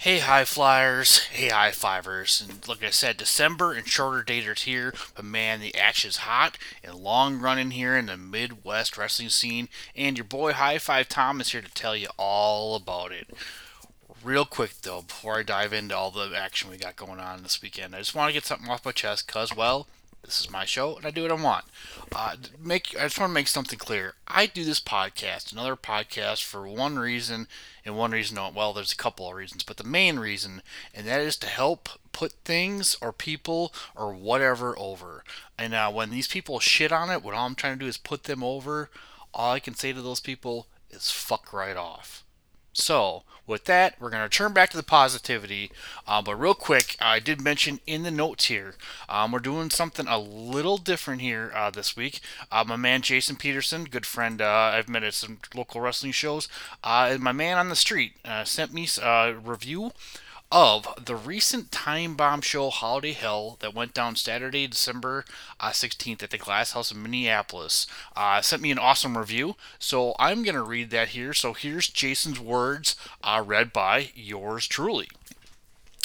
Hey, high flyers. Hey, high fivers. And like I said, December and shorter daters here, but man, the action's hot and long running here in the Midwest wrestling scene. And your boy High Five Tom is here to tell you all about it. Real quick though, before I dive into all the action we got going on this weekend, I just want to get something off my chest because, well, this is my show, and I do what I want. Uh, make I just want to make something clear. I do this podcast, another podcast, for one reason, and one reason. Well, there's a couple of reasons, but the main reason, and that is to help put things or people or whatever over. And uh, when these people shit on it, what all I'm trying to do is put them over. All I can say to those people is fuck right off. So, with that, we're going to turn back to the positivity. Uh, but real quick, I did mention in the notes here, um, we're doing something a little different here uh, this week. Uh, my man Jason Peterson, good friend, uh, I've met at some local wrestling shows, uh, my man on the street, uh, sent me a review of the recent Time Bomb Show Holiday Hell that went down Saturday, December uh, 16th at the Glass House in Minneapolis. Uh, sent me an awesome review, so I'm going to read that here. So here's Jason's words uh, read by yours truly.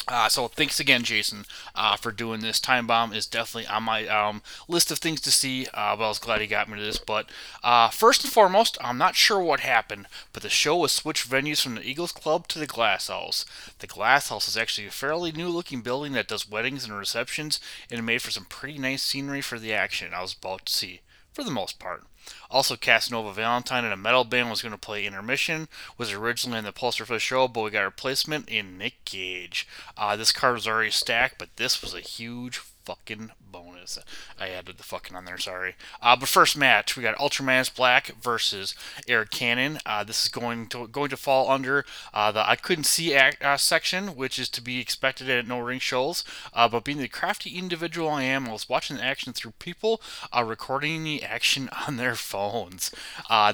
Uh, so thanks again, Jason, uh, for doing this. Time Bomb is definitely on my um, list of things to see. Uh, but I was glad he got me to this. But uh, first and foremost, I'm not sure what happened, but the show was switched venues from the Eagles Club to the Glass House. The Glass House is actually a fairly new-looking building that does weddings and receptions, and it made for some pretty nice scenery for the action I was about to see, for the most part. Also, Casanova Valentine and a metal band was going to play Intermission. Was originally in the poster for the show, but we got a replacement in Nick Gage. Uh, this card was already stacked, but this was a huge fucking bonus. I added the fucking on there, sorry. Uh, but first match, we got Ultramantis Black versus Eric Cannon. Uh, this is going to going to fall under uh, the I couldn't see act, uh, section, which is to be expected at no ring shows. Uh, but being the crafty individual I am, I was watching the action through people uh, recording the action on their phones.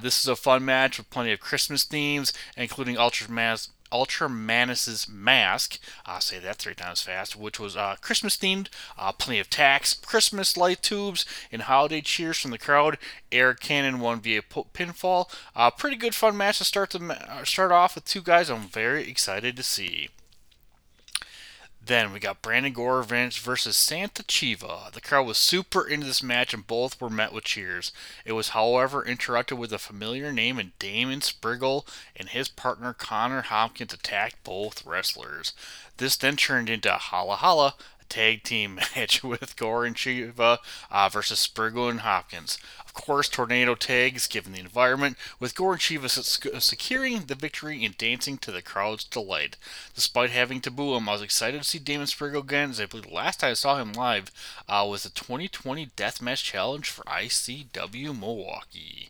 this is a fun match with plenty of Christmas themes, including Ultraman's Ultramanus's mask. I'll say that three times fast, which was uh, Christmas themed. Uh, plenty of tacks, Christmas light tubes, and holiday cheers from the crowd. Eric Cannon won via pinfall. Uh, pretty good fun match to start the uh, start off with two guys I'm very excited to see. Then we got Brandon Gore versus Santa Chiva. The crowd was super into this match and both were met with cheers. It was, however, interrupted with a familiar name and Damon Spriggle and his partner Connor Hopkins attacked both wrestlers. This then turned into a Holla Holla, tag team match with Gore and Chiva uh, versus Spriggle and Hopkins. Of course, tornado tags given the environment, with Gore and Chiva securing the victory and dancing to the crowd's delight. Despite having to boo him, I was excited to see Damon Spriggle again, as I believe the last time I saw him live uh, was the 2020 Deathmatch Challenge for ICW Milwaukee.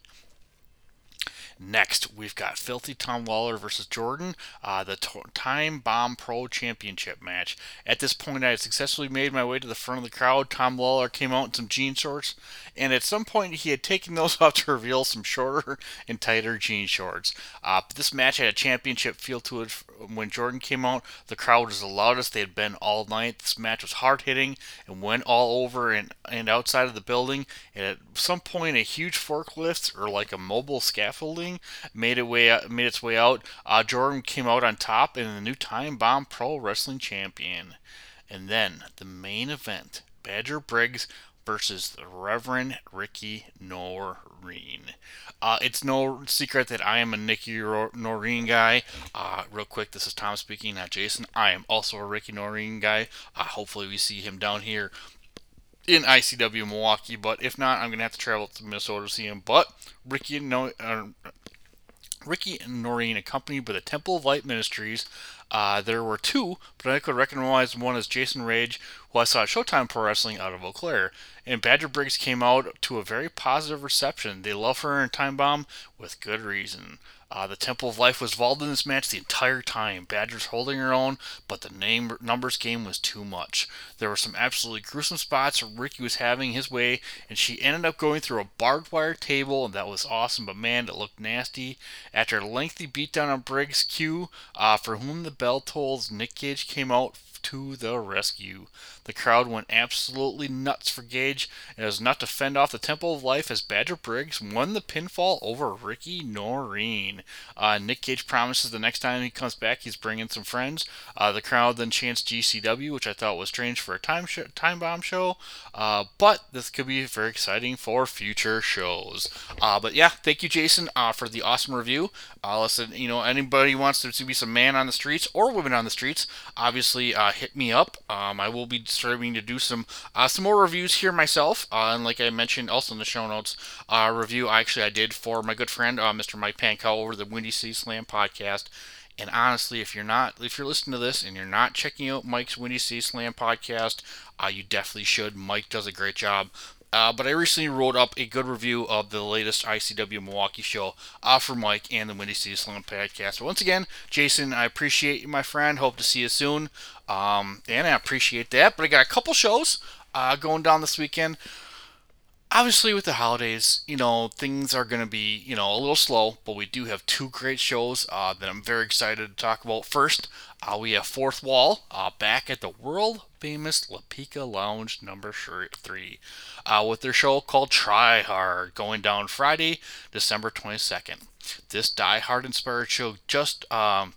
Next, we've got Filthy Tom Lawler versus Jordan, uh, the t- Time Bomb Pro Championship match. At this point, I had successfully made my way to the front of the crowd. Tom Lawler came out in some jean shorts, and at some point, he had taken those off to reveal some shorter and tighter jean shorts. Uh, this match had a championship feel to it. When Jordan came out, the crowd was the loudest they had been all night. This match was hard hitting and went all over and, and outside of the building. And at some point, a huge forklift or like a mobile scaffolding made it way made its way out. Uh, Jordan came out on top and the new Time Bomb Pro Wrestling Champion. And then the main event: Badger Briggs versus the Reverend Ricky Noreen. Uh, it's no secret that I am a Nicky Noreen guy. Uh, real quick, this is Tom speaking, not Jason. I am also a Ricky Noreen guy. Uh, hopefully, we see him down here in ICW Milwaukee, but if not, I'm gonna have to travel to Minnesota to see him. But Ricky no, uh, Ricky and Noreen, accompanied by the Temple of Light Ministries. Uh, there were two, but I could recognize one as Jason Rage, who I saw at Showtime Pro Wrestling out of Eau Claire. And Badger Briggs came out to a very positive reception. They love her in Time Bomb with good reason. Uh, the Temple of Life was involved in this match the entire time. Badger's holding her own, but the name numbers game was too much. There were some absolutely gruesome spots Ricky was having his way, and she ended up going through a barbed wire table, and that was awesome. But man, it looked nasty. After a lengthy beatdown on Briggs Q, uh, for whom the bell tolls, Nick Gage came out to the rescue. The crowd went absolutely nuts for Gage, and was not to fend off the Temple of Life as Badger Briggs won the pinfall over Ricky Noreen. Uh, Nick Gage promises the next time he comes back, he's bringing some friends. Uh, the crowd then chants GCW, which I thought was strange for a time sh- time bomb show, uh, but this could be very exciting for future shows. Uh, but yeah, thank you, Jason, uh, for the awesome review. Uh, listen, you know, anybody wants there to be some man on the streets or women on the streets, obviously hit me up. Um, I will be starting to do some uh, some more reviews here myself. Uh, and like I mentioned, also in the show notes, uh, review I actually I did for my good friend uh, Mr. Mike Pankow over the Windy City Slam podcast. And honestly, if you're not, if you're listening to this and you're not checking out Mike's Windy City Slam podcast, uh, you definitely should. Mike does a great job. Uh, but I recently wrote up a good review of the latest ICW Milwaukee show uh, for Mike and the Windy City Slam podcast. But once again, Jason, I appreciate you, my friend. Hope to see you soon. Um, and I appreciate that. But I got a couple shows uh, going down this weekend. Obviously, with the holidays, you know, things are going to be, you know, a little slow, but we do have two great shows uh, that I'm very excited to talk about. First, uh, we have Fourth Wall uh, back at the world famous La Pica Lounge number three uh, with their show called Try Hard going down Friday, December 22nd. This Die Hard inspired show just um,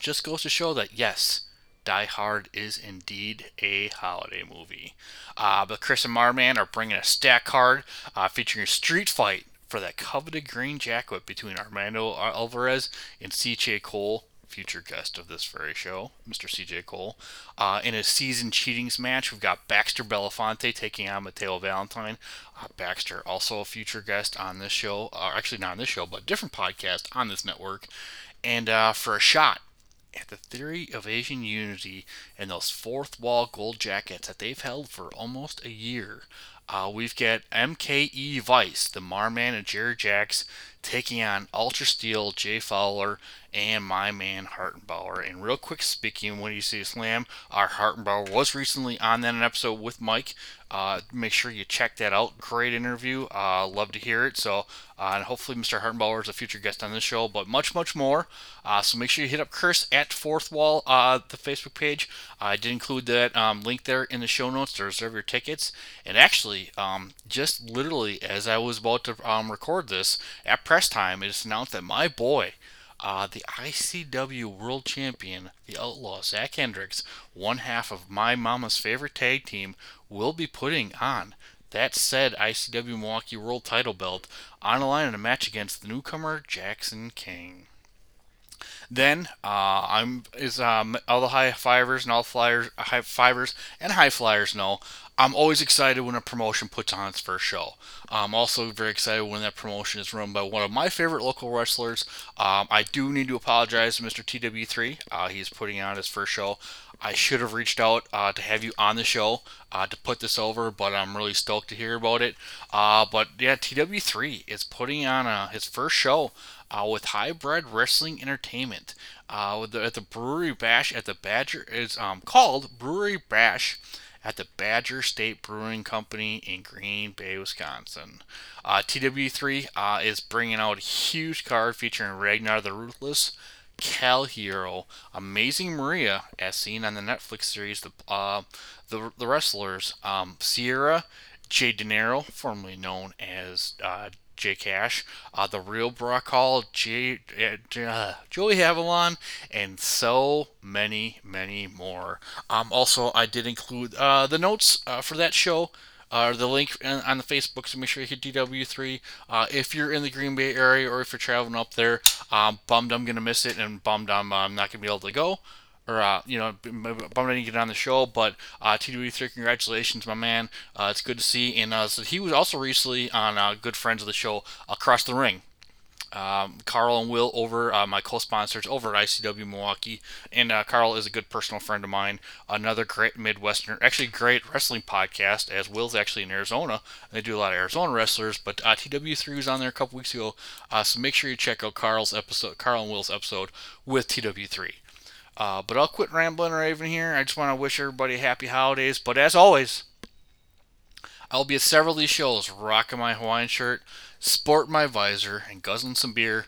just goes to show that yes, Die Hard is indeed a holiday movie. Uh, but Chris and Marman are bringing a stack card uh, featuring a street fight for that coveted green jacket between Armando Alvarez and CJ Cole future guest of this very show, Mr. CJ Cole. Uh, in a season cheatings match, we've got Baxter Belafonte taking on Mateo Valentine. Uh, Baxter, also a future guest on this show, uh, actually not on this show, but a different podcast on this network. And uh, for a shot at the theory of Asian unity and those fourth wall gold jackets that they've held for almost a year. Uh, we've got MKE Vice, the Marman and Jerry Jacks, taking on Ultra Steel, Jay Fowler, and my man Hartenbauer. And real quick speaking, when you see a Slam, our Hartenbauer was recently on that episode with Mike. Uh, make sure you check that out. Great interview. Uh, love to hear it. So, uh, and hopefully Mr. Hartenbauer is a future guest on this show, but much, much more. Uh, so make sure you hit up Chris at Fourth Wall, uh, the Facebook page. I did include that um, link there in the show notes to reserve your tickets. And actually, um, just literally as I was about to um, record this, at press time, it is announced that my boy, uh, the ICW World Champion, the Outlaw Zach Hendricks, one half of my mama's favorite tag team, will be putting on that said ICW Milwaukee World Title belt on the line in a match against the newcomer Jackson King. Then uh, I'm is um, all the high fivers and all flyers, high fivers and high flyers know I'm always excited when a promotion puts on its first show. I'm also very excited when that promotion is run by one of my favorite local wrestlers. Um, I do need to apologize to Mr. TW3. Uh, he's putting on his first show. I should have reached out uh, to have you on the show uh, to put this over, but I'm really stoked to hear about it. Uh, but yeah, TW3 is putting on uh, his first show uh, with Hybrid Wrestling Entertainment uh, the, at the Brewery Bash at the Badger. is um, called Brewery Bash at the Badger State Brewing Company in Green Bay, Wisconsin. Uh, TW3 uh, is bringing out a huge card featuring Ragnar the Ruthless, Cal Hero, Amazing Maria, as seen on the Netflix series The uh, the, the Wrestlers, um, Sierra, Jay De Niro, formerly known as uh, Jay Cash, uh, the real Brock Hall, J, uh, Joey Avalon, and so many, many more. Um, also, I did include uh, the notes uh, for that show. Uh, the link on the Facebook, so make sure you hit TW3. Uh, if you're in the Green Bay area or if you're traveling up there, um, bummed I'm going to miss it and bummed I'm, I'm not going to be able to go or uh, you know, bummed I didn't get on the show, but uh, TW3, congratulations, my man. Uh, it's good to see. And uh, so he was also recently on uh, Good Friends of the Show, Across the Ring. Um, Carl and Will over uh, my co-sponsors over at ICW Milwaukee, and uh, Carl is a good personal friend of mine. Another great Midwestern, actually great wrestling podcast. As Will's actually in Arizona, they do a lot of Arizona wrestlers. But uh, TW3 was on there a couple weeks ago, uh, so make sure you check out Carl's episode, Carl and Will's episode with TW3. Uh, but I'll quit rambling or raving here. I just want to wish everybody happy holidays. But as always, I'll be at several of these shows, rocking my Hawaiian shirt, sport my visor, and guzzling some beer.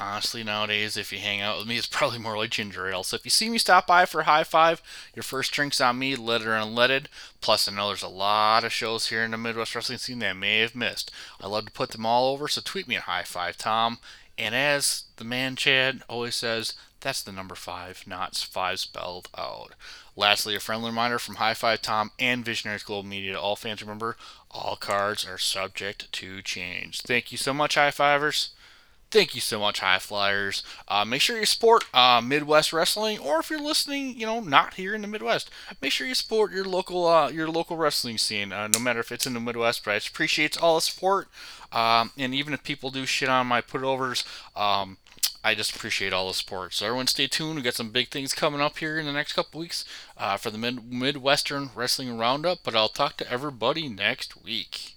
Honestly, nowadays, if you hang out with me, it's probably more like ginger ale. So if you see me stop by for a high five, your first drink's on me, leaded or unleaded. Plus, I know there's a lot of shows here in the Midwest wrestling scene that I may have missed. I love to put them all over, so tweet me at high five Tom. And as the man Chad always says, that's the number five, not five spelled out. Lastly, a friendly reminder from High Five Tom and Visionaries Global Media to all fans remember, all cards are subject to change. Thank you so much, High Fivers. Thank you so much, High Flyers. Uh, make sure you support uh, Midwest Wrestling, or if you're listening, you know, not here in the Midwest, make sure you support your local uh, your local wrestling scene. Uh, no matter if it's in the Midwest, but I appreciate all the support. Um, and even if people do shit on my putovers, um, I just appreciate all the support. So everyone, stay tuned. We got some big things coming up here in the next couple weeks uh, for the Mid- Midwestern Wrestling Roundup. But I'll talk to everybody next week.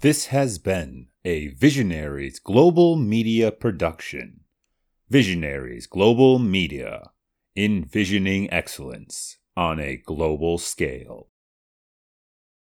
This has been a Visionaries Global Media production. Visionaries Global Media, envisioning excellence on a global scale.